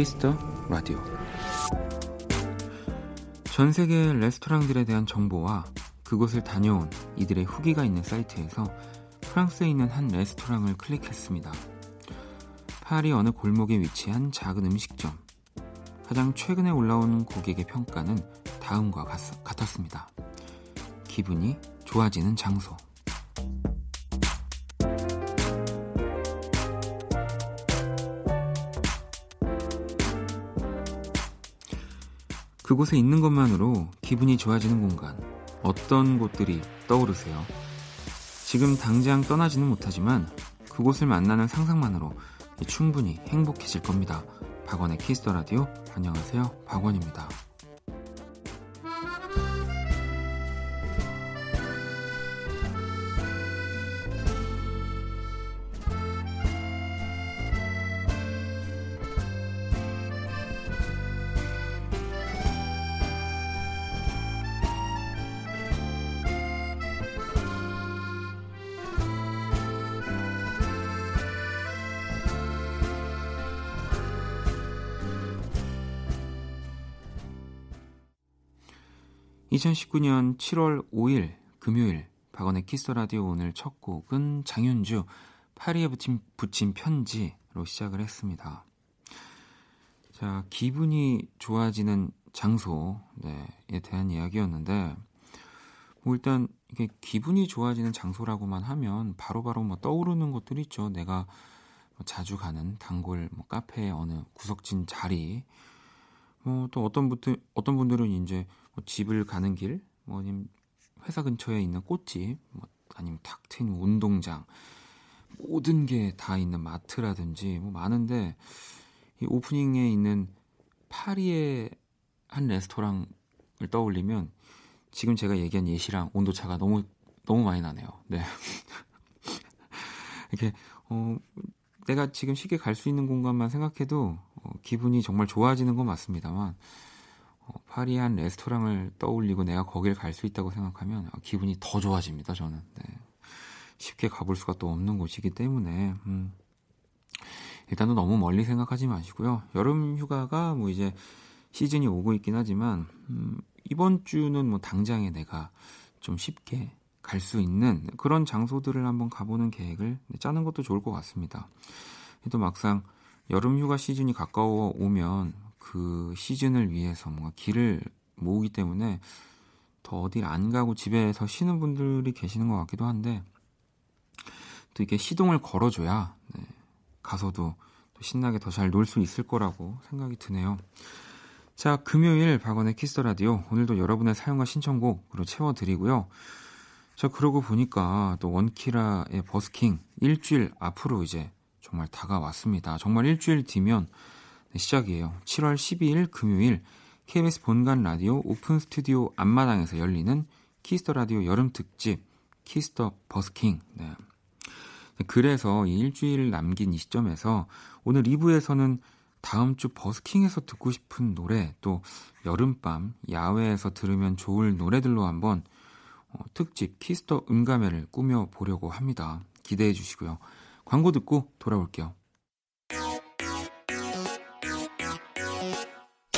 Kiss the Radio 전 세계 레스토랑들에 대한 정보와 그곳을 다녀온 이들의 후기가 있는 사이트에서 프랑스에 있는 한 레스토랑을 클릭했습니다. 파리 어느 골목에 위치한 작은 음식점. 가장 최근에 올라온 고객의 평가는 다음과 같, 같았습니다. 기분이 좋아지는 장소. 그곳에 있는 것만으로 기분이 좋아지는 공간. 어떤 곳들이 떠오르세요? 지금 당장 떠나지는 못하지만 그곳을 만나는 상상만으로 충분히 행복해질 겁니다. 박원의 Kiss the Radio. 안녕하세요. 박원입니다. 2019년 7월 5일 금요일 박원의 키스 라디오 오늘 첫 곡은 장윤주 파리에 붙인, 붙인 편지로 시작을 했습니다. 자, 기분이 좋아지는 장소에 대한 이야기였는데 뭐 일단 이게 기분이 좋아지는 장소라고만 하면 바로바로 바로 뭐 떠오르는 것들이 있죠. 내가 뭐 자주 가는 단골 뭐 카페의 어느 구석진 자리 뭐 또 어떤 분들 어떤 분들은 이제 뭐 집을 가는 길, 뭐 아니면 회사 근처에 있는 꽃집, 뭐 아니면 탁 트인 운동장, 모든 게 다 있는 마트라든지 뭐 많은데 이 오프닝에 있는 파리의 한 레스토랑을 떠올리면 지금 제가 얘기한 예시랑 온도 차가 너무 너무 많이 나네요. 네. 이렇게 어 내가 지금 쉽게 갈 수 있는 공간만 생각해도 어, 기분이 정말 좋아지는 건 맞습니다만 어, 파리 한 레스토랑을 떠올리고 내가 거길 갈 수 있다고 생각하면 어, 기분이 더 좋아집니다. 저는 네. 쉽게 가볼 수가 또 없는 곳이기 때문에 음. 일단은 너무 멀리 생각하지 마시고요. 여름 휴가가 뭐 이제 시즌이 오고 있긴 하지만 음, 이번 주는 뭐 당장에 내가 좀 쉽게 갈 수 있는 그런 장소들을 한번 가보는 계획을 짜는 것도 좋을 것 같습니다. 또 막상 여름 휴가 시즌이 가까워 오면 그 시즌을 위해서 뭔가 기를 모으기 때문에 더 어디 안 가고 집에서 쉬는 분들이 계시는 것 같기도 한데 또 이게 시동을 걸어줘야 네, 가서도 또 신나게 더 잘 놀 수 있을 거라고 생각이 드네요. 자, 금요일 박원의 키스 더 라디오 오늘도 여러분의 사연과 신청곡으로 채워드리고요. 자, 그러고 보니까 또 원키라의 버스킹 일주일 앞으로 이제 정말 다가왔습니다. 정말 일주일 뒤면 네, 시작이에요. 7월 12일 금요일 KBS 본관 라디오 오픈 스튜디오 앞마당에서 열리는 키스 더 라디오 여름 특집 키스 더 버스킹. 네. 그래서 이 일주일 남긴 이 시점에서 오늘 2부에서는 다음 주 버스킹에서 듣고 싶은 노래 또 여름밤 야외에서 들으면 좋을 노래들로 한번 어, 특집 키스터 음감회를 꾸며 보려고 합니다. 기대해 주시고요. 광고 듣고 돌아올게요.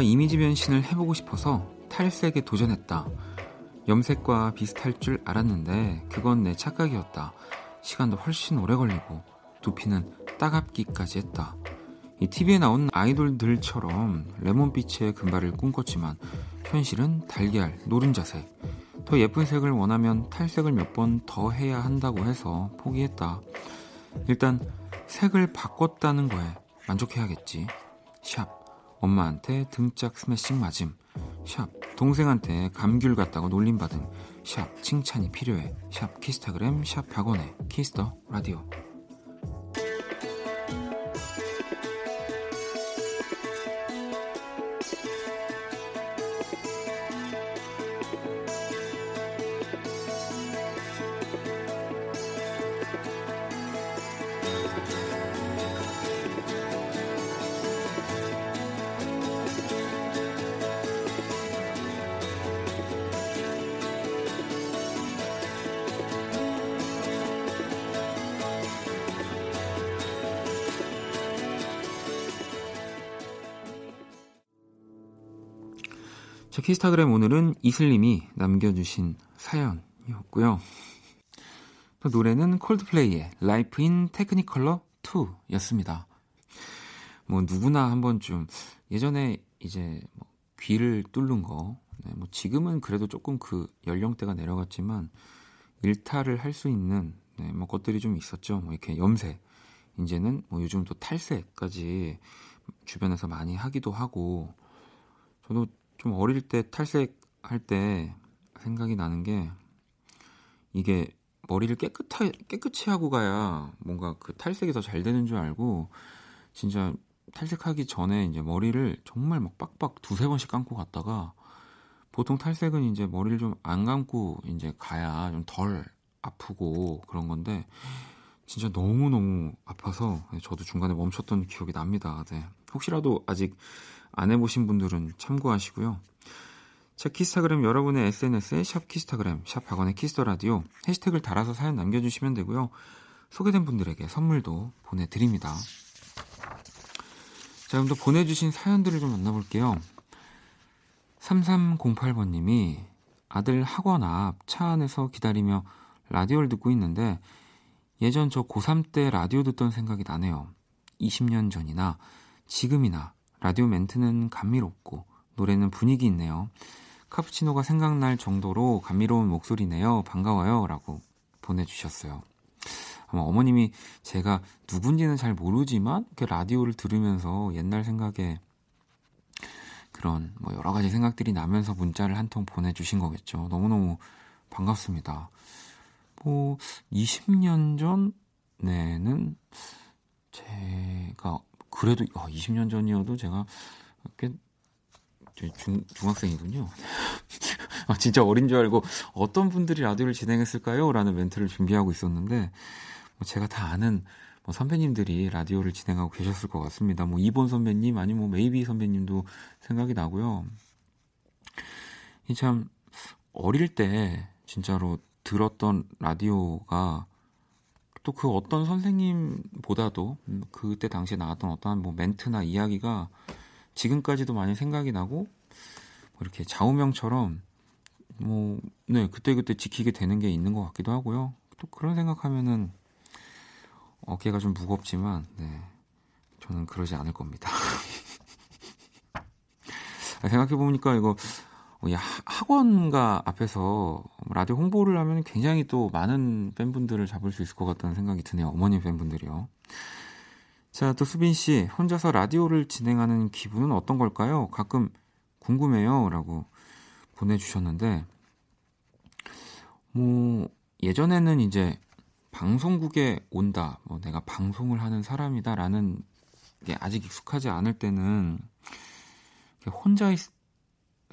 뭔가 이미지 변신을 해보고 싶어서 탈색에 도전했다. 염색과 비슷할 줄 알았는데 그건 내 착각이었다. 시간도 훨씬 오래 걸리고 두피는 따갑기까지 했다. 이 TV에 나온 아이돌들처럼 레몬빛의 금발을 꿈꿨지만 현실은 달걀, 노른자색. 더 예쁜 색을 원하면 탈색을 몇 번 더 해야 한다고 해서 포기했다. 일단 색을 바꿨다는 거에 만족해야겠지. 샵. 엄마한테 등짝 스매싱 맞음. 샵. 동생한테 감귤 같다고 놀림받음. 샵 칭찬이 필요해 샵 키스타그램 샵 박원의 키스 더 라디오 자, 키스타그램 오늘은 이슬님이 남겨주신 사연이었고요. 또 노래는 콜드플레이의 Life in Technicolor 2였습니다. 뭐 누구나 한 번쯤 예전에 이제 뭐 귀를 뚫는 거, 네, 뭐 지금은 그래도 조금 그 연령대가 내려갔지만 일탈을 할 수 있는 네, 뭐 것들이 좀 있었죠. 뭐 이렇게 염색, 이제는 뭐 요즘 또 탈색까지 주변에서 많이 하기도 하고 저도 좀 어릴 때 탈색할 때 생각이 나는 게 이게 머리를 깨끗하, 깨끗이 하고 가야 뭔가 그 탈색이 더 잘 되는 줄 알고 진짜 탈색하기 전에 이제 머리를 정말 막 빡빡 두세 번씩 감고 갔다가 보통 탈색은 이제 머리를 좀 안 감고 이제 가야 좀 덜 아프고 그런 건데 진짜 너무너무 아파서 저도 중간에 멈췄던 기억이 납니다. 네. 혹시라도 아직 안 해보신 분들은 참고하시고요. 자, 키스타그램 여러분의 SNS에 샵 키스타그램, 샵 박원의 키스 더 라디오 해시태그를 달아서 사연 남겨주시면 되고요. 소개된 분들에게 선물도 보내드립니다. 자, 그럼 또 보내주신 사연들을 좀 만나볼게요. 3308번님이 아들 학원 앞 차 안에서 기다리며 라디오를 듣고 있는데 예전 저 고3 때 라디오 듣던 생각이 나네요. 20년 전이나 지금이나 라디오 멘트는 감미롭고 노래는 분위기 있네요. 카푸치노가 생각날 정도로 감미로운 목소리네요. 반가워요. 라고 보내주셨어요. 아마 어머님이 제가 누군지는 잘 모르지만 이렇게 라디오를 들으면서 옛날 생각에 그런 뭐 여러 가지 생각들이 나면서 문자를 한 통 보내주신 거겠죠. 너무너무 반갑습니다. 뭐 20년 전에는 제가 그래도 아, 20년 전이어도 제가 꽤 중, 중학생이군요. 아, 진짜 어린 줄 알고 어떤 분들이 라디오를 진행했을까요? 라는 멘트를 준비하고 있었는데 뭐 제가 다 아는 뭐 선배님들이 라디오를 진행하고 계셨을 것 같습니다. 뭐 이본 선배님 아니면 뭐 메이비 선배님도 생각이 나고요. 이 참 어릴 때 진짜로 들었던 라디오가 또 그 어떤 선생님보다도 그때 당시에 나왔던 어떠한 뭐 멘트나 이야기가 지금까지도 많이 생각이 나고 뭐 이렇게 좌우명처럼 뭐네 그때 그때 지키게 되는 게 있는 것 같기도 하고요. 또 그런 생각하면은 어깨가 좀 무겁지만 네 저는 그러지 않을 겁니다. 생각해 보니까 이거 학원가 앞에서 라디오 홍보를 하면 굉장히 또 많은 팬분들을 잡을 수 있을 것 같다는 생각이 드네요. 어머님 팬분들이요. 자, 또 수빈 씨, 혼자서 라디오를 진행하는 기분은 어떤 걸까요? 가끔 궁금해요. 라고 보내주셨는데, 뭐, 예전에는 이제 방송국에 온다, 뭐 내가 방송을 하는 사람이다라는 게 아직 익숙하지 않을 때는 혼자 있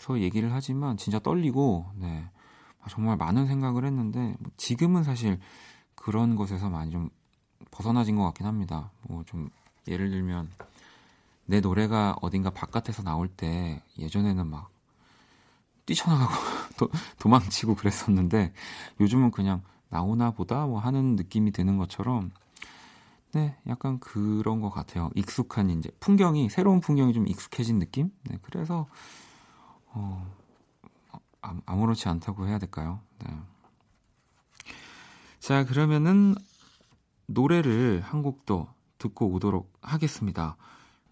어 얘기를 하지만 진짜 떨리고, 네. 정말 많은 생각을 했는데, 뭐 지금은 사실 그런 것에서 많이 좀 벗어나진 것 같긴 합니다. 뭐 좀 예를 들면 내 노래가 어딘가 바깥에서 나올 때 예전에는 막 뛰쳐나가고 도, 도망치고 그랬었는데 요즘은 그냥 나오나 보다 뭐 하는 느낌이 드는 것처럼 네, 약간 그런 것 같아요. 익숙한 이제 풍경이 새로운 풍경이 좀 익숙해진 느낌? 네, 그래서 어, 아무렇지 않다고 해야 될까요? 네. 자, 그러면은 노래를 한 곡도 듣고 오도록 하겠습니다.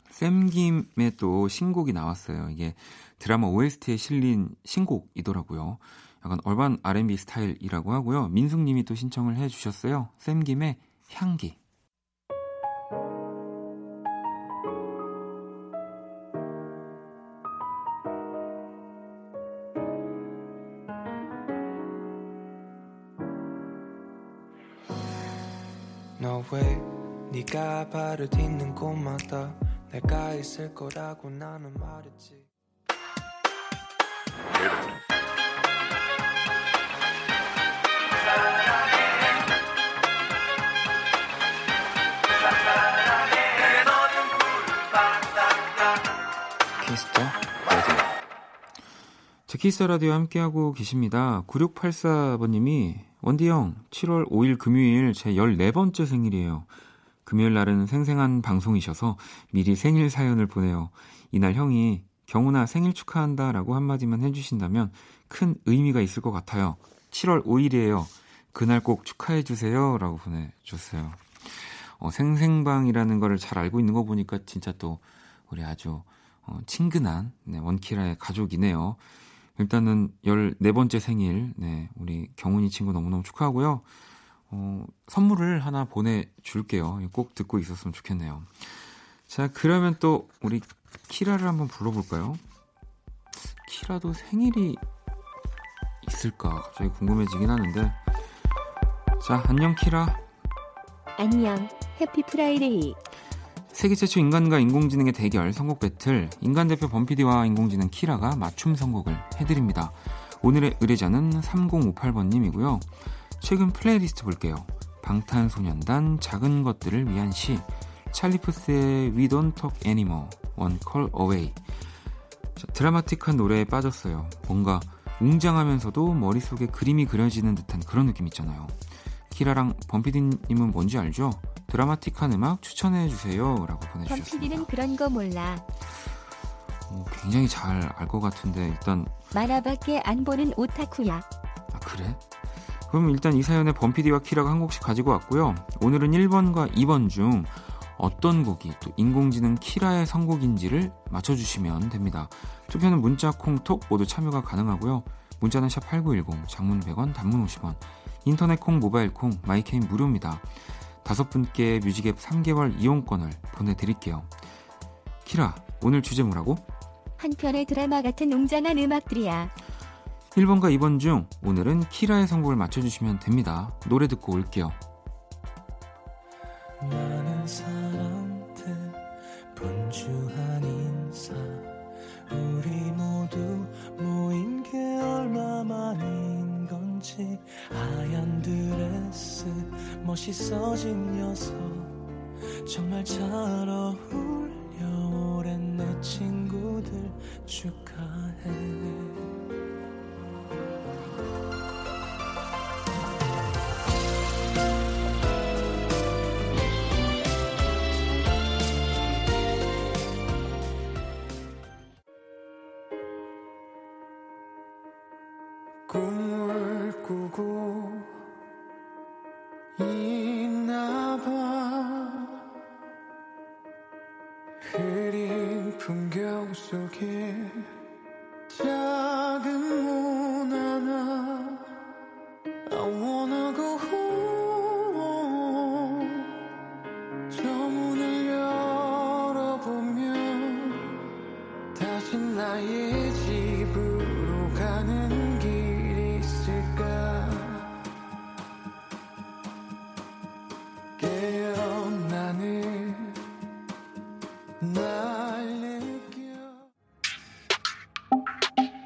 샘김의 또 신곡이 나왔어요. 이게 드라마 OST에 실린 신곡이더라고요. 약간 얼반 R&B 스타일이라고 하고요. 민숙님이 또 신청을 해주셨어요. 샘김의 향기. 네가 발을 딛는 곳마다 내가 있을 거라고 나는 말했지 키스 더 라디오. 자, 키스 더 라디오 함께하고 계십니다. 9684번님이 원디 형 7월 5일 금요일 제 14번째 생일이에요. 금요일 날은 생생한 방송이셔서 미리 생일 사연을 보내요. 이날 형이 경훈아 생일 축하한다 라고 한마디만 해주신다면 큰 의미가 있을 것 같아요. 7월 5일이에요. 그날 꼭 축하해주세요. 라고 보내줬어요. 어, 생생방이라는 거를 잘 알고 있는 거 보니까 진짜 또 우리 아주 어, 친근한 네, 원키라의 가족이네요. 일단은 14번째 생일, 네, 우리 경훈이 친구 너무너무 축하하고요. 어, 선물을 하나 보내줄게요. 꼭 듣고 있었으면 좋겠네요. 자, 그러면 또 우리 키라를 한번 불러볼까요? 키라도 생일이 있을까? 갑자기 궁금해지긴 하는데. 자, 안녕, 키라. 안녕, Happy Friday. 세계 최초 인간과 인공지능의 대결 선곡 배틀 인간 대표 범피디와 인공지능 키라가 맞춤 선곡을 해드립니다. 오늘의 의뢰자는 3058번님이고요. 최근 플레이리스트 볼게요. 방탄소년단 작은 것들을 위한 시 찰리푸스의 We Don't Talk Anymore One Call Away 자, 드라마틱한 노래에 빠졌어요. 뭔가 웅장하면서도 머릿속에 그림이 그려지는 듯한 그런 느낌 있잖아요. 키라랑 범피디님은 뭔지 알죠? 드라마틱한 음악 추천해 주세요. 라고 보내주셨습니다. 범피디는 그런 거 몰라. 어, 굉장히 잘 알 것 같은데 일단 만화밖에 안 보는 오타쿠야. 아 그래? 그럼 일단 이 사연에 범피디와 키라가 한 곡씩 가지고 왔고요. 오늘은 1번과 2번 중 어떤 곡이 또 인공지능 키라의 선곡인지를 맞춰주시면 됩니다. 투표는 문자, 콩, 톡 모두 참여가 가능하고요. 문자는 샵 8910, 장문 100원, 단문 50원, 인터넷 콩, 모바일 콩, My K는 무료입니다. 다섯 분께 music 앱 3개월 이용권을 보내드릴게요. 키라, 오늘 주제 뭐라고? 한편의 드라마 같은 웅장한 음악들이야. 1번과 2번 중 오늘은 키라의 선곡을 맞춰주시면 됩니다. 노래 듣고 올게요.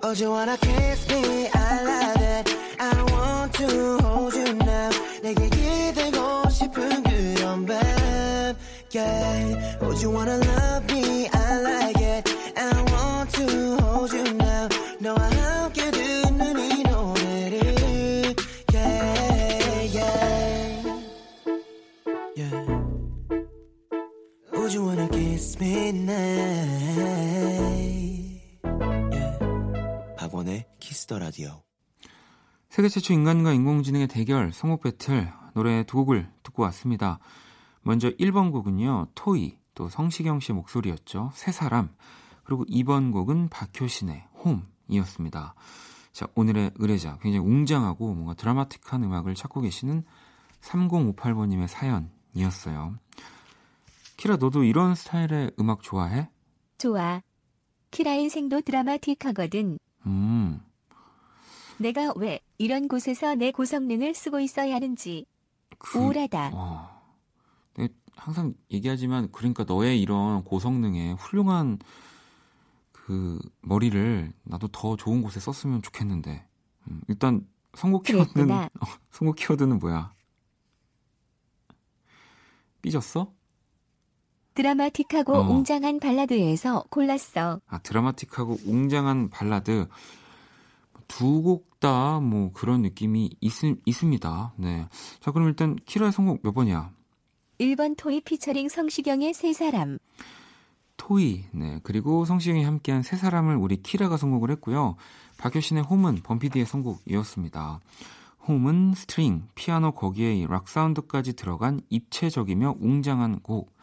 Oh, you wanna kiss me? 세계 최초 인간과 인공지능의 대결 성곡 배틀 노래 두 곡을 듣고 왔습니다. 먼저 1번 곡은요. 토이 또 성시경 씨 목소리였죠. 새 사람 그리고 2번 곡은 박효신의 홈이었습니다. 자 오늘의 의뢰자 굉장히 웅장하고 뭔가 드라마틱한 음악을 찾고 계시는 3058번님의 사연이었어요. 키라 너도 이런 스타일의 음악 좋아해? 좋아. 키라 인생도 드라마틱하거든. 음 내가 왜 이런 곳에서 내 고성능을 쓰고 있어야 하는지 그, 우울하다. 어, 항상 얘기하지만 그러니까 너의 이런 고성능에 훌륭한 그 머리를 나도 더 좋은 곳에 썼으면 좋겠는데 음, 일단 선곡 키워드는 어, 선곡 키워드는 뭐야? 삐졌어? 드라마틱하고 어. 웅장한 발라드에서 골랐어. 아 드라마틱하고 웅장한 발라드 두 곡 다 뭐 그런 느낌이 있, 있습니다. 네. 자 그럼 일단 키라의 선곡 몇 번이야? 1번 토이 피처링 성시경의 세 사람. 토이, 네. 그리고 성시경이 함께한 세 사람을 우리 키라가 선곡을 했고요. 박효신의 Home은 범피디의 선곡이었습니다. Home은 string, 피아노 거기에 락 사운드까지 들어간 입체적이며 웅장한 곡.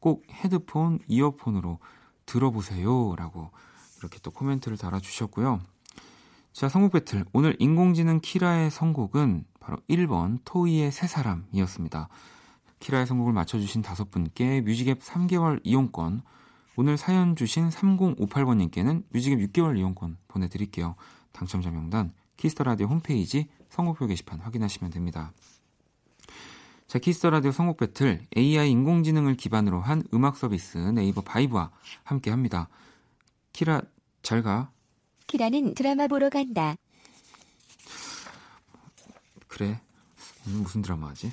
꼭 헤드폰, 이어폰으로 들어보세요. 라고 이렇게 또 코멘트를 달아주셨고요. 자, 선곡 배틀. 오늘 인공지능 키라의 선곡은 바로 1번 토이의 세 사람이었습니다. 키라의 선곡을 맞춰주신 다섯 분께 뮤직앱 3개월 이용권, 오늘 사연 주신 3058번님께는 뮤직앱 6개월 이용권 보내드릴게요. 당첨자 명단 키스터라디오 홈페이지 선곡표 게시판 확인하시면 됩니다. 자, 키스 더 라디오 선곡 배틀 AI 인공지능을 기반으로 한 음악 서비스 네이버 바이브와 함께 합니다. 키라 잘 가. 키라는 드라마 보러 간다. 그래. 오늘 무슨 드라마 하지?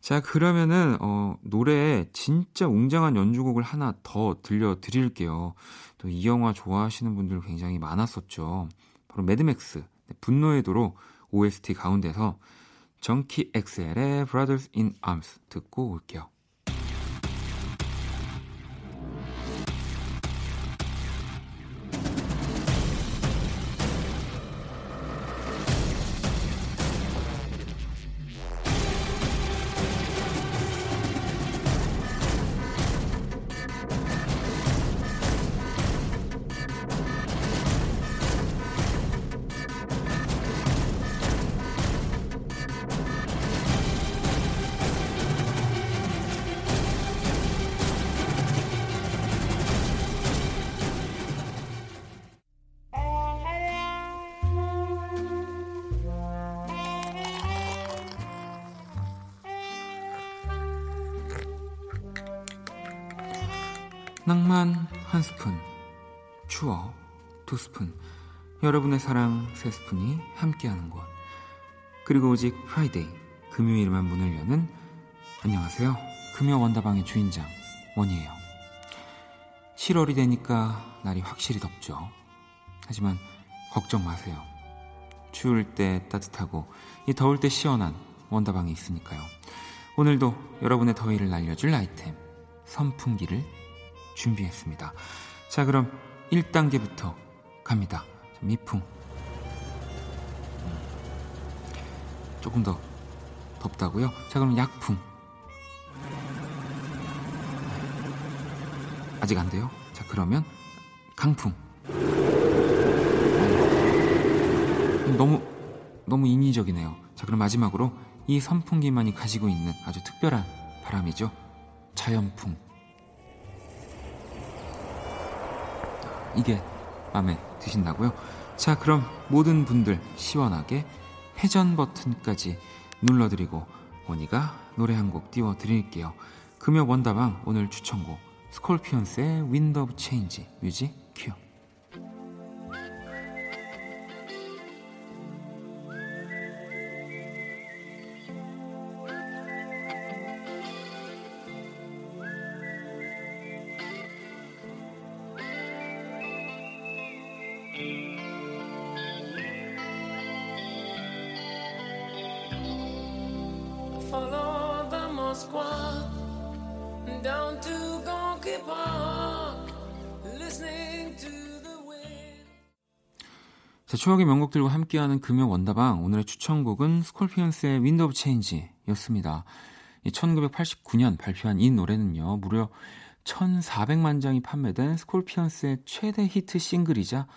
자, 그러면은, 어, 노래 진짜 웅장한 연주곡을 하나 더 들려 드릴게요. 또 이 영화 좋아하시는 분들 굉장히 많았었죠. 바로 매드맥스, 네, 분노의 도로 OST 가운데서 정키 XL의 Brothers in Arms 듣고 올게요. 세 스푼이 함께하는 곳. 그리고 오직 Friday, 금요일만 문을 여는 안녕하세요. 금요 원다방의 주인장 원이에요. 7월이 되니까 날이 확실히 덥죠. 하지만 걱정 마세요. 추울 때 따뜻하고 이 더울 때 시원한 원다방이 있으니까요. 오늘도 여러분의 더위를 날려줄 아이템 선풍기를 준비했습니다. 자, 그럼 1단계부터 갑니다. 미풍. 조금 더 덥다고요? 자, 그럼 약풍. 아직 안 돼요? 자, 그러면 강풍. 너무 너무 인위적이네요. 자, 그럼 마지막으로 이 선풍기만이 가지고 있는 아주 특별한 바람이죠. 자연풍. 이게 마음에 드신다고요? 자, 그럼 모든 분들 시원하게 회전 버튼까지 눌러드리고 원이가 노래 한 곡 띄워드릴게요. 금요 원다방 오늘 추천곡 스콜피언스의 Wind of Change music 자, 추억의 명곡들과 함께하는 금요 원다방 오늘의 추천곡은 스콜피언스의 Wind of Change였습니다. 1989년 발표한 이 노래는요. 무려 1,400만 장이 판매된 스콜피언스의 최대 히트 싱글이자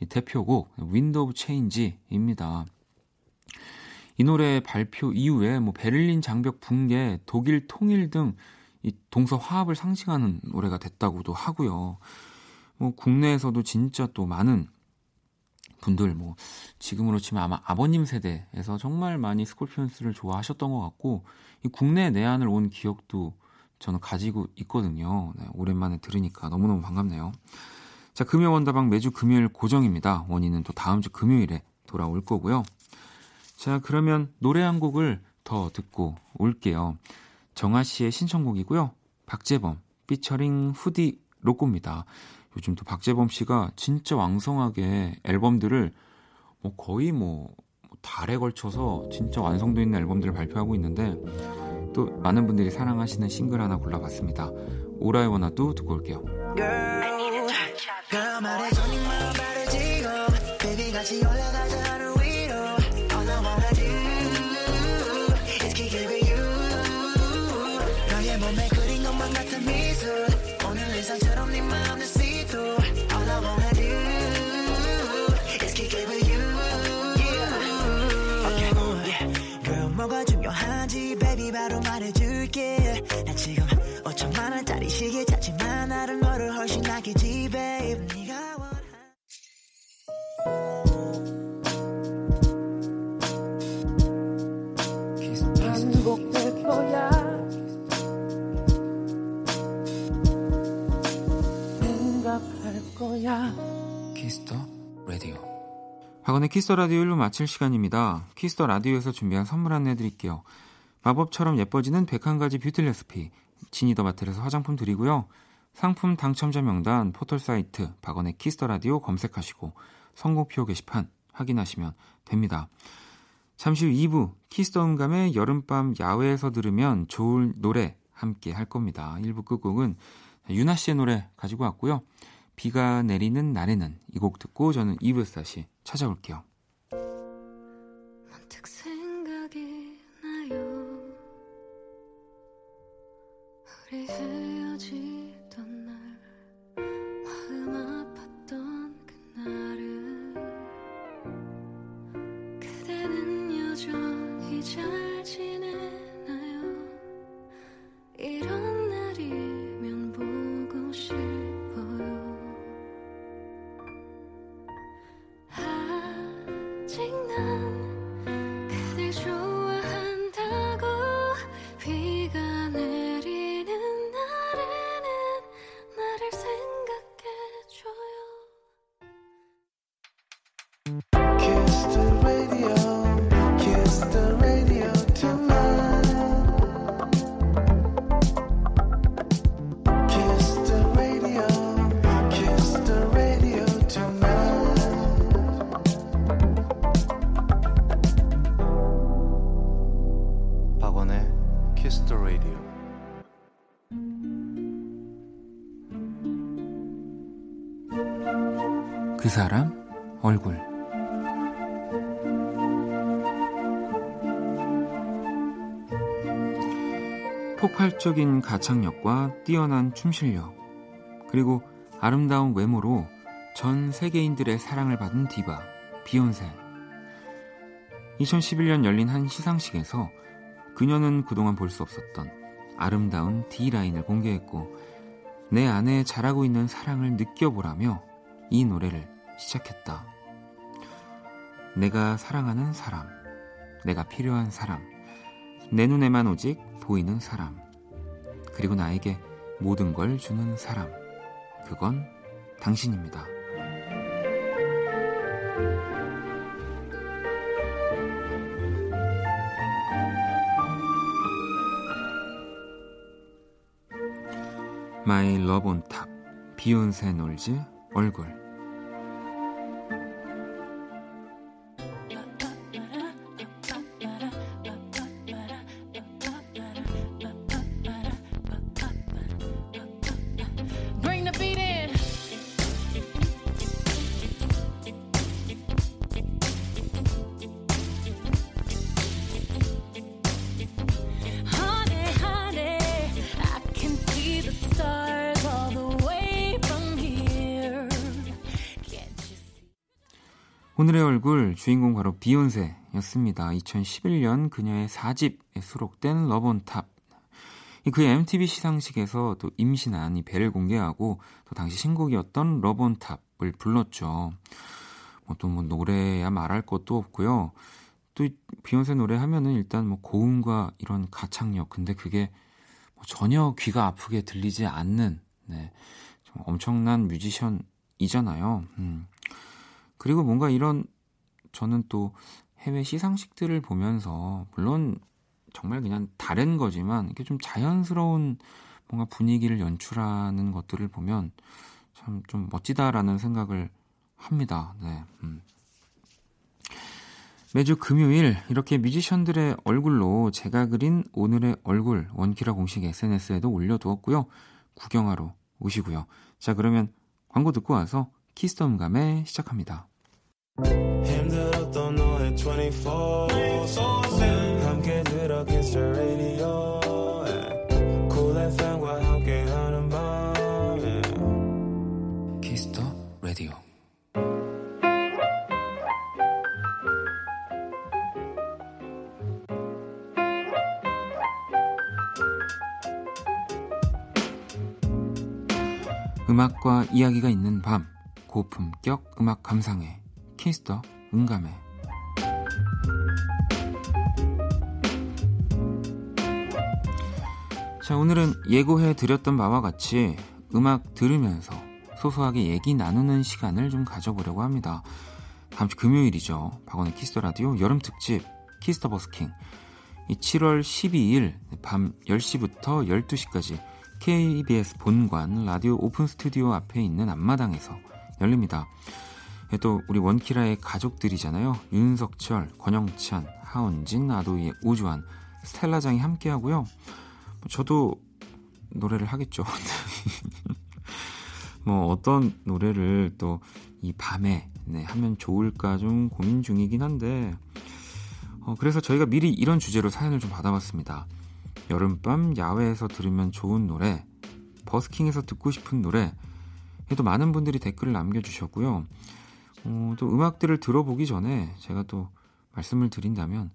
이 대표곡 Wind of Change입니다. 이 노래 발표 이후에 뭐 베를린 장벽 붕괴, 독일 통일 등 이 동서 화합을 상징하는 노래가 됐다고도 하고요. 뭐 국내에서도 진짜 또 많은 분들 뭐 지금으로 치면 아마 아버님 세대에서 정말 많이 스콜피언스를 좋아하셨던 것 같고 이 국내 내한을 온 기억도 저는 가지고 있거든요. 네, 오랜만에 들으니까 너무너무 반갑네요. 자, 금요 원다방 매주 금요일 고정입니다. 원인은 또 다음 주 금요일에 돌아올 거고요. 자, 그러면 노래 한 곡을 더 듣고 올게요. 정아 씨의 신청곡이고요. 박재범, 피처링 후디 로꼬입니다. 요즘 또 박재범 씨가 진짜 왕성하게 앨범들을 뭐 거의 뭐 달에 걸쳐서 진짜 완성도 있는 앨범들을 발표하고 있는데 또 많은 분들이 사랑하시는 싱글 하나 골라봤습니다. 오라이 원화도 듣고 올게요. 너의 몸에 그린 것만 같은 의상처럼 네 마음을 바로 말해줄게 난 지금 5천만 원짜리 시계 찾지만 나를 너를 훨씬 아끼지 babe 거야 Kiss the 라디오. 박원의 Kiss the 라디오 1부 마칠 시간입니다. Kiss the 라디오에서 준비한 선물 안내 드릴게요. 마법처럼 예뻐지는 101가지 뷰티 레시피 지니더 바틀에서 화장품 드리고요. 상품 당첨자 명단 포털 사이트 박원의 Kiss the 라디오 검색하시고 선곡표 게시판 확인하시면 됩니다. 잠시 후 2부 Kiss the 음감회 여름밤 야외에서 들으면 좋을 노래 함께 할 겁니다. 1부 끝곡은 유나 씨의 노래 가지고 왔고요. 비가 내리는 날에는 이 곡 듣고 저는 2부에서 다시 찾아올게요. 문득 생 폭발적인 가창력과 뛰어난 춤 실력 그리고 아름다운 외모로 전 세계인들의 사랑을 받은 디바 비욘세 2011년 열린 한 시상식에서 그녀는 그동안 볼 수 없었던 아름다운 D라인을 공개했고 내 안에 자라고 있는 사랑을 느껴보라며 이 노래를 시작했다. 내가 사랑하는 사람, 내가 필요한 사람, 내 눈에만 오직 보이는 사람, 그리고 나에게 모든 걸 주는 사람, 그건 당신입니다. My Love On Top, 비욘세 놀즈, 얼굴. 주인공 바로 비욘세였습니다. 2011년 그녀의 4집에 수록된 Love On Top. 그 MTV 시상식에서 또 임신한 이 배를 공개하고 또 당시 신곡이었던 Love On Top을 불렀죠. 뭐 또뭐 노래야 말할 것도 없고요. 또 비욘세 노래 하면은 일단 뭐 고음과 이런 가창력 근데 그게 뭐 전혀 귀가 아프게 들리지 않는 네, 좀 엄청난 뮤지션이잖아요. 음. 그리고 뭔가 이런 저는 또 해외 시상식들을 보면서 물론 정말 그냥 다른 거지만 이게 좀 자연스러운 뭔가 분위기를 연출하는 것들을 보면 참 좀 멋지다라는 생각을 합니다. 네. 음. 매주 금요일 이렇게 뮤지션들의 얼굴로 제가 그린 오늘의 얼굴 원키라 공식 SNS에도 올려두었고요. 구경하러 오시고요. 자 그러면 광고 듣고 와서 Kiss the 음감회 시작합니다. 힘들었던 너의 24 함께 들어 Kiss the radio. Cool FM과 함께하는 밤 Kiss the 라디오. 음악과 이야기가 있는 밤 고품격 음악 감상회 Kiss the 음감회 자 오늘은 예고해 드렸던 바와 같이 음악 들으면서 소소하게 얘기 나누는 시간을 좀 가져보려고 합니다. 다음 주 금요일이죠. 박원의 Kiss the 라디오 여름 특집 Kiss the 버스킹. 이 7월 12일 밤 10시부터 12시까지 KBS 본관 라디오 오픈 스튜디오 앞에 있는 앞마당에서 열립니다. 예, 또 우리 원키라의 가족들이잖아요. 윤석철, 권영찬, 하은진, 아도이의 오주환, 스텔라장이 함께 하고요. 저도 노래를 하겠죠. 뭐 어떤 노래를 또 이 밤에 네, 하면 좋을까 좀 고민 중이긴 한데 어, 그래서 저희가 미리 이런 주제로 사연을 좀 받아봤습니다. 여름밤 야외에서 들으면 좋은 노래, 버스킹에서 듣고 싶은 노래, 또 많은 분들이 댓글을 남겨주셨고요. 어, 또 음악들을 들어보기 전에 제가 또 말씀을 드린다면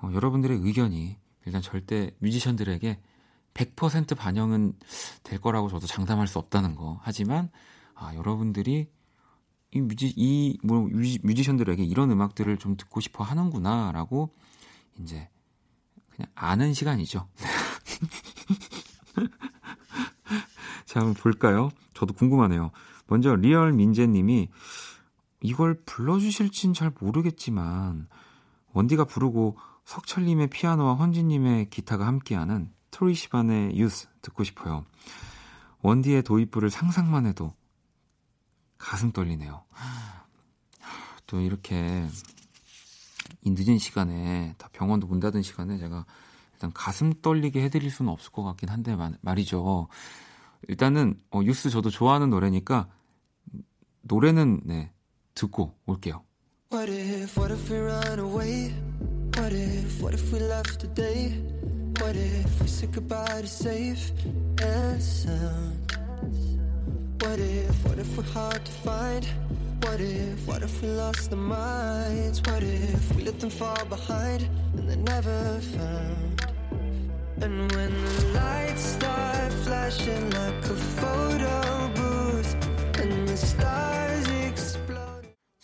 어, 여러분들의 의견이 일단 절대 뮤지션들에게 100% 반영은 될 거라고 저도 장담할 수 없다는 거. 하지만 아, 여러분들이 이 뮤지 이 뭐, 뮤지, 뮤지션들에게 이런 음악들을 좀 듣고 싶어 하는구나라고 이제 그냥 아는 시간이죠. 자, 한번 볼까요? 저도 궁금하네요. 먼저 리얼 민재 님이 이걸 불러주실진 잘 모르겠지만 원디가 부르고 석철님의 피아노와 헌진님의 기타가 함께하는 트로이 시반의 유스 듣고 싶어요. 원디의 도입부를 상상만 해도 가슴 떨리네요. 또 이렇게 이 늦은 시간에 다 병원도 문 닫은 시간에 제가 일단 가슴 떨리게 해드릴 수는 없을 것 같긴 한데 말이죠. 일단은 어, 유스 저도 좋아하는 노래니까 노래는 네 듣고 올게요. What if, what if we run away? What if, what if we left today? What if we said goodbye to safe and sound? What if, what if we're hard to find? What if, what if we lost our minds? What if we let them fall behind and they're never found? And when the lights start flashing like a photo booth and the stars explode.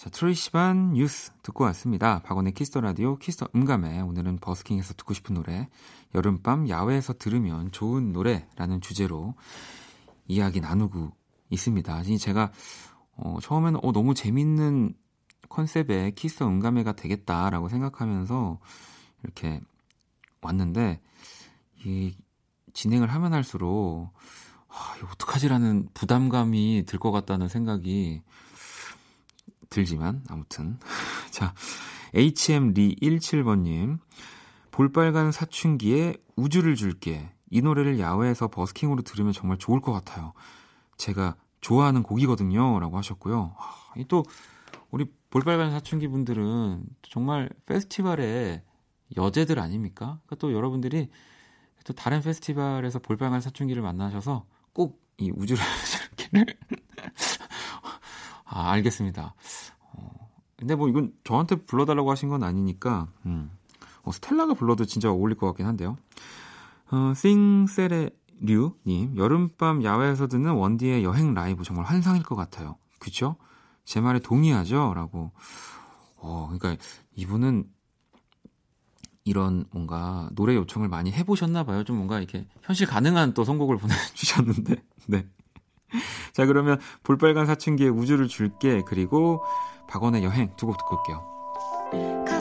자, 트로이 시반 뉴스 듣고 왔습니다. 박원의 키스터 라디오 키스터 음감에 오늘은 버스킹에서 듣고 싶은 노래 여름밤 야외에서 들으면 좋은 노래라는 주제로 이야기 나누고 있습니다. 제가 어, 처음에는 어, 너무 재밌는 컨셉의 키스 음감회가 되겠다라고 생각하면서 이렇게 왔는데 이 진행을 하면 할수록 아, 이거 어떡하지라는 부담감이 들 것 같다는 생각이 들지만 아무튼 자 HM 리 17번님 볼빨간 사춘기에 우주를 줄게 이 노래를 야외에서 버스킹으로 들으면 정말 좋을 것 같아요. 제가 좋아하는 곡이거든요. 라고 하셨고요. 또, 우리 볼빨간 사춘기 분들은 정말 페스티벌의 여제들 아닙니까? 그러니까 또 여러분들이 또 다른 페스티벌에서 볼빨간 사춘기를 만나셔서 꼭 이 우주를 이렇게를 아, 알겠습니다. 어, 근데 뭐 이건 저한테 불러달라고 하신 건 아니니까, 음. 어, 스텔라가 불러도 진짜 어울릴 것 같긴 한데요. 어, 싱세레 류님, 여름밤 야외에서 듣는 원디의 여행 라이브 정말 환상일 것 같아요. 그쵸? 제 말에 동의하죠? 라고. 어, 그러니까 이분은 이런 뭔가 노래 요청을 많이 해보셨나 봐요. 좀 뭔가 이렇게 현실 가능한 또 선곡을 보내주셨는데, 네. 자, 그러면 볼빨간 사춘기의 우주를 줄게, 그리고 박원의 여행 두 곡 듣고 올게요.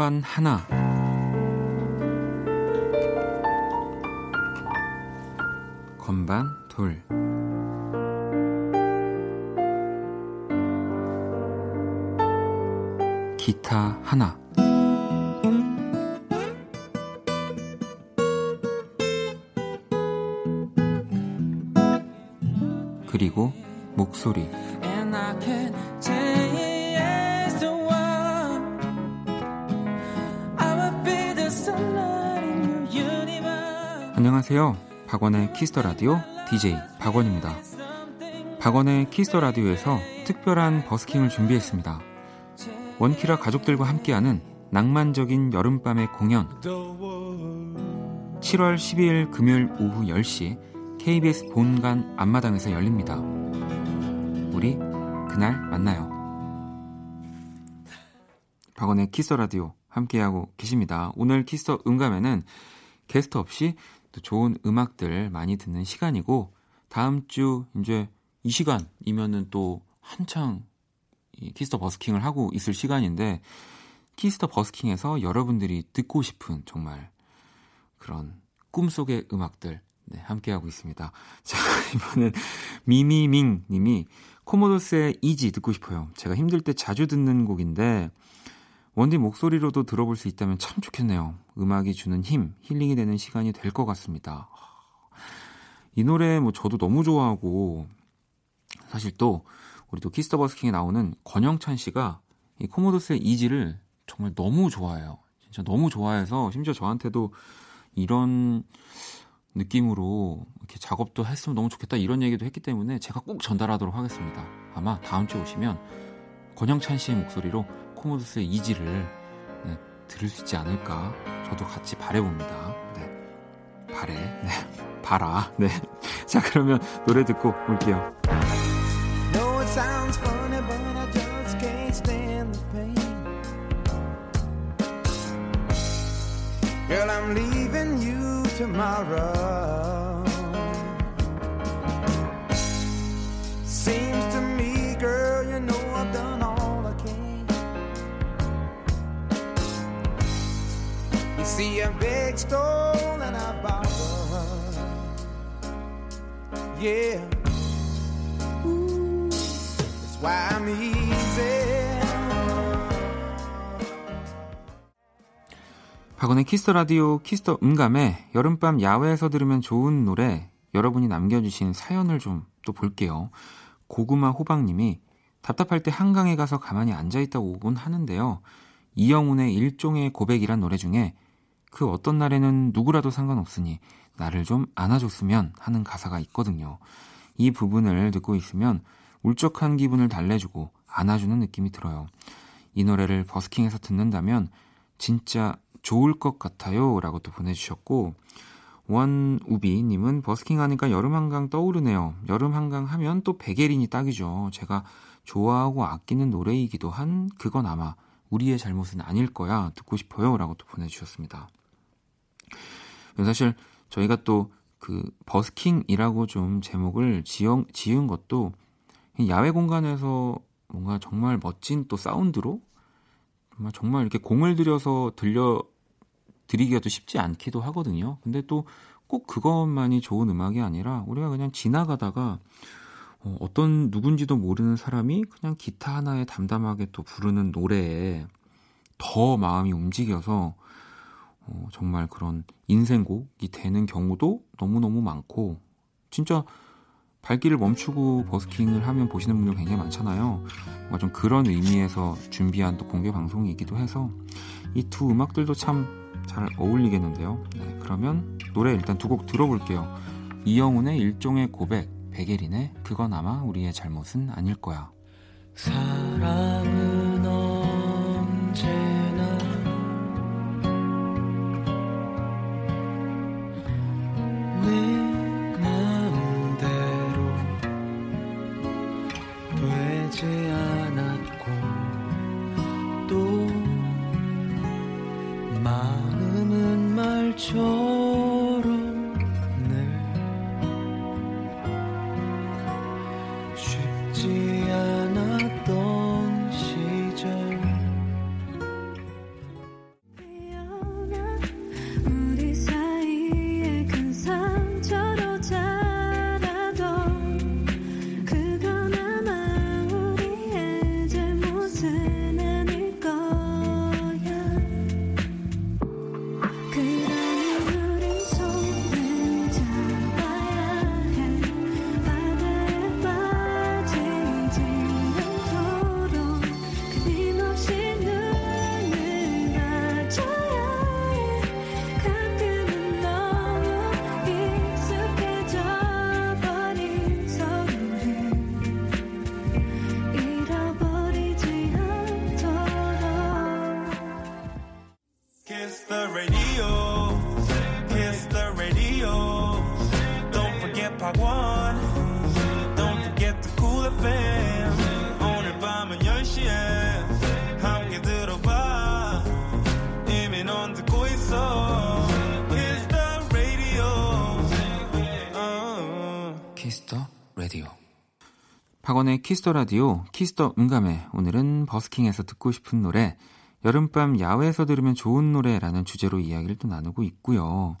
건반 하나. 박원의 Kiss the 라디오 DJ 박원입니다. 박원의 Kiss the 라디오에서 특별한 버스킹을 준비했습니다. 원키라 가족들과 함께하는 낭만적인 여름밤의 공연 7월 12일 금요일 오후 10시 KBS 본관 앞마당에서 열립니다. 우리 그날 만나요. 박원의 Kiss the 라디오 함께하고 계십니다. 오늘 Kiss the 음감회는 게스트 없이 또 좋은 음악들 많이 듣는 시간이고 다음 주 이제 이 시간이면은 또 한창 이 Kiss the 버스킹을 하고 있을 시간인데 Kiss the 버스킹에서 여러분들이 듣고 싶은 정말 그런 꿈속의 음악들 네, 함께하고 있습니다. 자, 이번엔 미미밍 님이 코모도스의 Easy 듣고 싶어요. 제가 힘들 때 자주 듣는 곡인데 원디 목소리로도 들어볼 수 있다면 참 좋겠네요. 음악이 주는 힘, 힐링이 되는 시간이 될 것 같습니다. 이 노래 뭐 저도 너무 좋아하고 사실 또 우리 또 Kiss the 버스킹에 나오는 권영찬 씨가 이 코모도스의 Easy를 정말 너무 좋아해요. 진짜 너무 좋아해서 심지어 저한테도 이런 느낌으로 이렇게 작업도 했으면 너무 좋겠다 이런 얘기도 했기 때문에 제가 꼭 전달하도록 하겠습니다. 아마 다음 주에 오시면 권영찬 씨의 목소리로 코모도스의 이지를 네, 들을 수 있지 않을까 저도 같이 바래봅니다. 네. 바래. 네. 바라. 네. 자, 그러면 노래 듣고 올게요. know a and I borrowed. Yeah. That's why I'm easy. 박원의 Kiss the 라디오 Kiss the 음감회 여름밤 야외에서 들으면 좋은 노래 여러분이 남겨주신 사연을 좀 또 볼게요. 고구마 호박님이 답답할 때 한강에 가서 가만히 앉아있다 오곤 하는데요. 이영훈의 일종의 고백이란 노래 중에 그 어떤 날에는 누구라도 상관없으니 나를 좀 안아줬으면 하는 가사가 있거든요. 이 부분을 듣고 있으면 울적한 기분을 달래주고 안아주는 느낌이 들어요. 이 노래를 버스킹에서 듣는다면 진짜 좋을 것 같아요. 라고 또 보내주셨고, 원우비님은 버스킹 하니까 여름 한강 떠오르네요. 여름 한강 하면 또 베게린이 딱이죠. 제가 좋아하고 아끼는 노래이기도 한 그건 아마 우리의 잘못은 아닐 거야. 듣고 싶어요. 라고 또 보내주셨습니다. 사실 저희가 또 그 버스킹이라고 좀 제목을 지은, 지은 것도 야외 공간에서 뭔가 정말 멋진 또 사운드로 정말 정말 이렇게 공을 들여서 들려 드리기가 또 쉽지 않기도 하거든요. 근데 또 꼭 그것만이 좋은 음악이 아니라 우리가 그냥 지나가다가 어, 어떤 누군지도 모르는 사람이 그냥 기타 하나에 담담하게 또 부르는 노래에 더 마음이 움직여서 어, 정말 그런 인생곡이 되는 경우도 너무너무 많고 진짜 발길을 멈추고 버스킹을 하면 보시는 분들 굉장히 많잖아요. 뭔가 좀 그런 의미에서 준비한 또 공개 방송이기도 해서 이 두 음악들도 참 잘 어울리겠는데요. 네, 그러면 노래 일단 두 곡 들어볼게요. 이영훈의 일종의 고백, 백예린의 그건 아마 우리의 잘못은 아닐 거야. 사랑은 언제 박원의 Kiss the 라디오, Kiss the 음감회 오늘은 버스킹에서 듣고 싶은 노래, 여름밤 야외에서 들으면 좋은 노래라는 주제로 이야기를 또 나누고 있고요.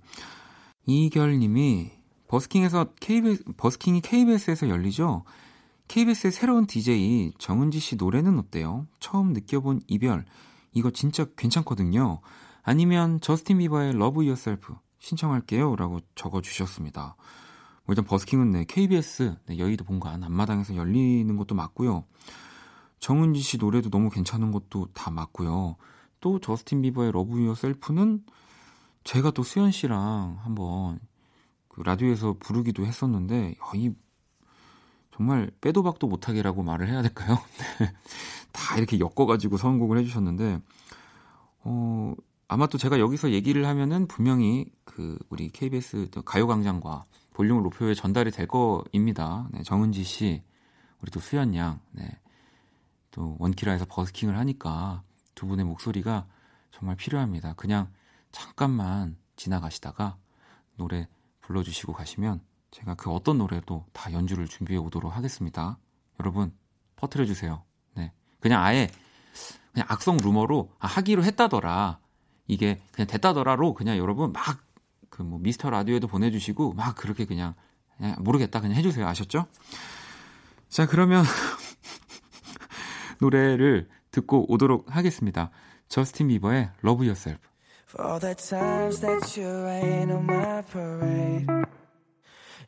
이결 님이 버스킹에서 KBS, 버스킹이 KBS에서 열리죠? KBS의 새로운 DJ 정은지 씨 노래는 어때요? 처음 느껴본 이별. 이거 진짜 괜찮거든요. 아니면 저스틴 비버의 Love Yourself 신청할게요. 라고 적어 주셨습니다. 뭐 일단 버스킹은 네, KBS 네, 여의도 본관 앞마당에서 열리는 것도 맞고요. 정은지 씨 노래도 너무 괜찮은 것도 다 맞고요. 또 저스틴 비버의 Love Yourself는 제가 또 수현 씨랑 한번 그 라디오에서 부르기도 했었는데 어, 이 정말 빼도 박도 못하게라고 말을 해야 될까요? 다 이렇게 엮어가지고 선곡을 해주셨는데 어, 아마 또 제가 여기서 얘기를 하면은 분명히 그 우리 KBS 가요광장과 볼륨을 높여에 전달이 될 거입니다. 네, 정은지 씨, 우리 또 수연 양, 네, 또 원키라에서 버스킹을 하니까 두 분의 목소리가 정말 필요합니다. 그냥 잠깐만 지나가시다가 노래 불러주시고 가시면 제가 그 어떤 노래도 다 연주를 준비해 오도록 하겠습니다. 여러분 퍼뜨려 주세요. 네, 그냥 아예 그냥 악성 루머로 아, 하기로 했다더라. 이게 그냥 됐다더라로 그냥 여러분 막 그 뭐 미스터 라디오에도 보내주시고 막 그렇게 그냥, 그냥 모르겠다 그냥 해주세요. 아셨죠? 자 그러면 노래를 듣고 오도록 하겠습니다. 저스틴 비버의 Love Yourself. For all the times that you rain on my parade.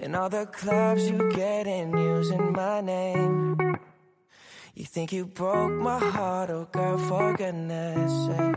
And all the clubs you get in using my name. You think you broke my heart, oh girl, for goodness sake.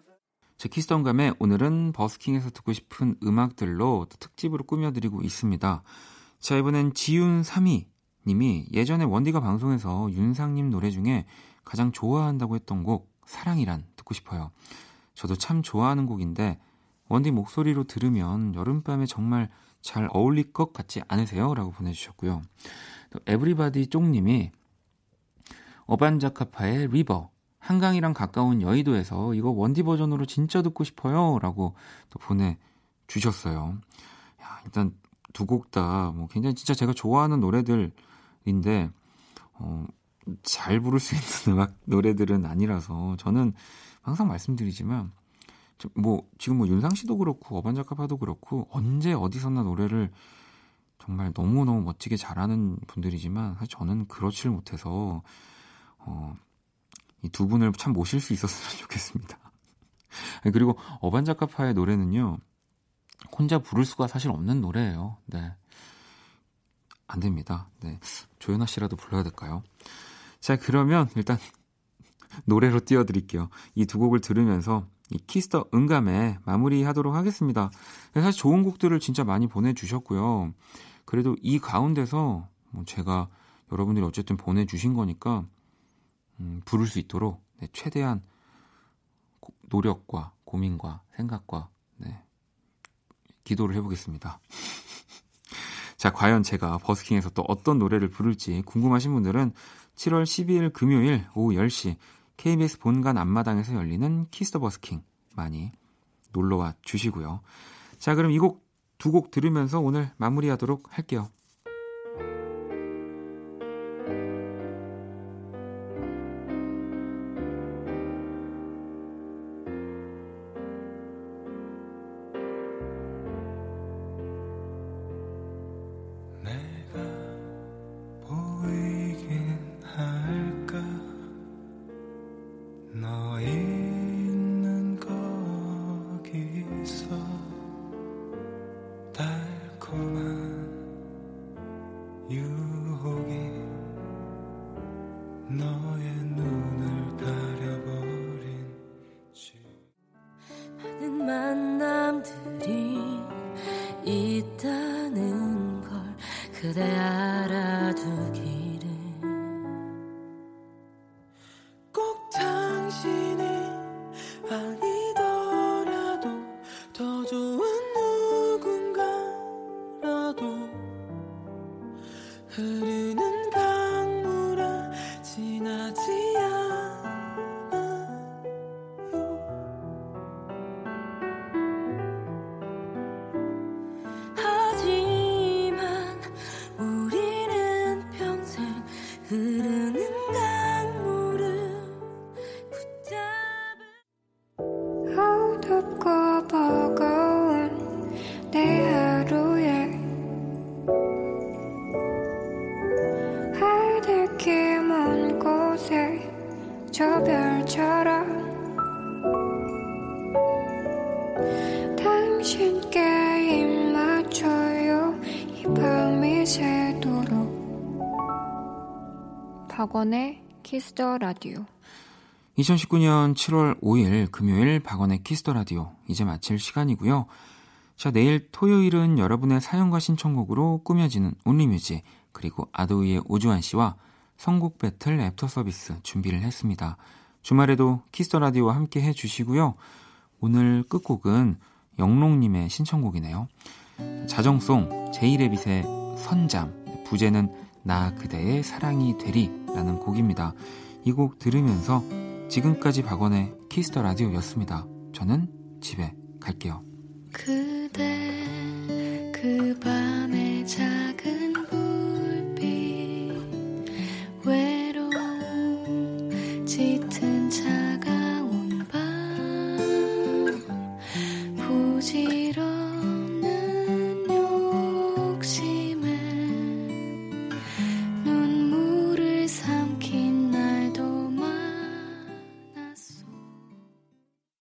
제 Kiss the 음감회 오늘은 버스킹에서 듣고 싶은 음악들로 또 특집으로 꾸며드리고 있습니다. 자, 이번엔 지윤3이 님이 예전에 원디가 방송에서 윤상님 노래 중에 가장 좋아한다고 했던 곡 사랑이란 듣고 싶어요. 저도 참 좋아하는 곡인데 원디 목소리로 들으면 여름밤에 정말 잘 어울릴 것 같지 않으세요? 라고 보내주셨고요. 또 everybody 쪽님이 어반자카파의 리버 한강이랑 가까운 여의도에서 이거 원디 버전으로 진짜 듣고 싶어요. 라고 또 보내주셨어요. 야, 일단 두 곡 다 뭐 굉장히 진짜 제가 좋아하는 노래들인데, 어, 잘 부를 수 있는 음악 노래들은 아니라서 저는 항상 말씀드리지만, 뭐 지금 뭐 윤상 씨도 그렇고 어반자카파도 그렇고 언제 어디서나 노래를 정말 너무너무 멋지게 잘하는 분들이지만 사실 저는 그렇지를 못해서 어, 이 두 분을 참 모실 수 있었으면 좋겠습니다. 그리고 어반자카파의 노래는요, 혼자 부를 수가 사실 없는 노래예요. 네. 안 됩니다. 네. 조현아 씨라도 불러야 될까요? 자, 그러면 일단 노래로 띄워드릴게요. 이 두 곡을 들으면서 이 Kiss the 음감회 마무리하도록 하겠습니다. 사실 좋은 곡들을 진짜 많이 보내주셨고요. 그래도 이 가운데서 뭐 제가 여러분들이 어쨌든 보내주신 거니까 음, 부를 수 있도록 네, 최대한 고, 노력과 고민과 생각과 네, 기도를 해보겠습니다. 자, 과연 제가 버스킹에서 또 어떤 노래를 부를지 궁금하신 분들은 7월 12일 금요일 오후 10시 KBS 본관 앞마당에서 열리는 Kiss the 버스킹 많이 놀러와 주시고요. 자, 그럼 이 곡 두곡 들으면서 오늘 마무리하도록 할게요. 저 별처럼 당신께 입 맞춰요. 이 밤이 새도록. 박원의 Kiss the 라디오. 2019년 7월 5일 금요일 박원의 Kiss the 라디오. 이제 마칠 시간이고요. 자, 내일 토요일은 여러분의 사연과 신청곡으로 꾸며지는 Only Music 그리고 아도이의 오주환 씨와 선곡 배틀 애프터 서비스 준비를 했습니다. 주말에도 Kiss the 라디오와 함께 해 주시고요. 오늘 끝곡은 영롱님의 신청곡이네요. 자정송 제이레빗의 선잠 부제는 나 그대의 사랑이 되리라는 곡입니다. 이 곡 들으면서 지금까지 박원의 Kiss the 라디오였습니다. 저는 집에 갈게요. 그대 그 밤의 작은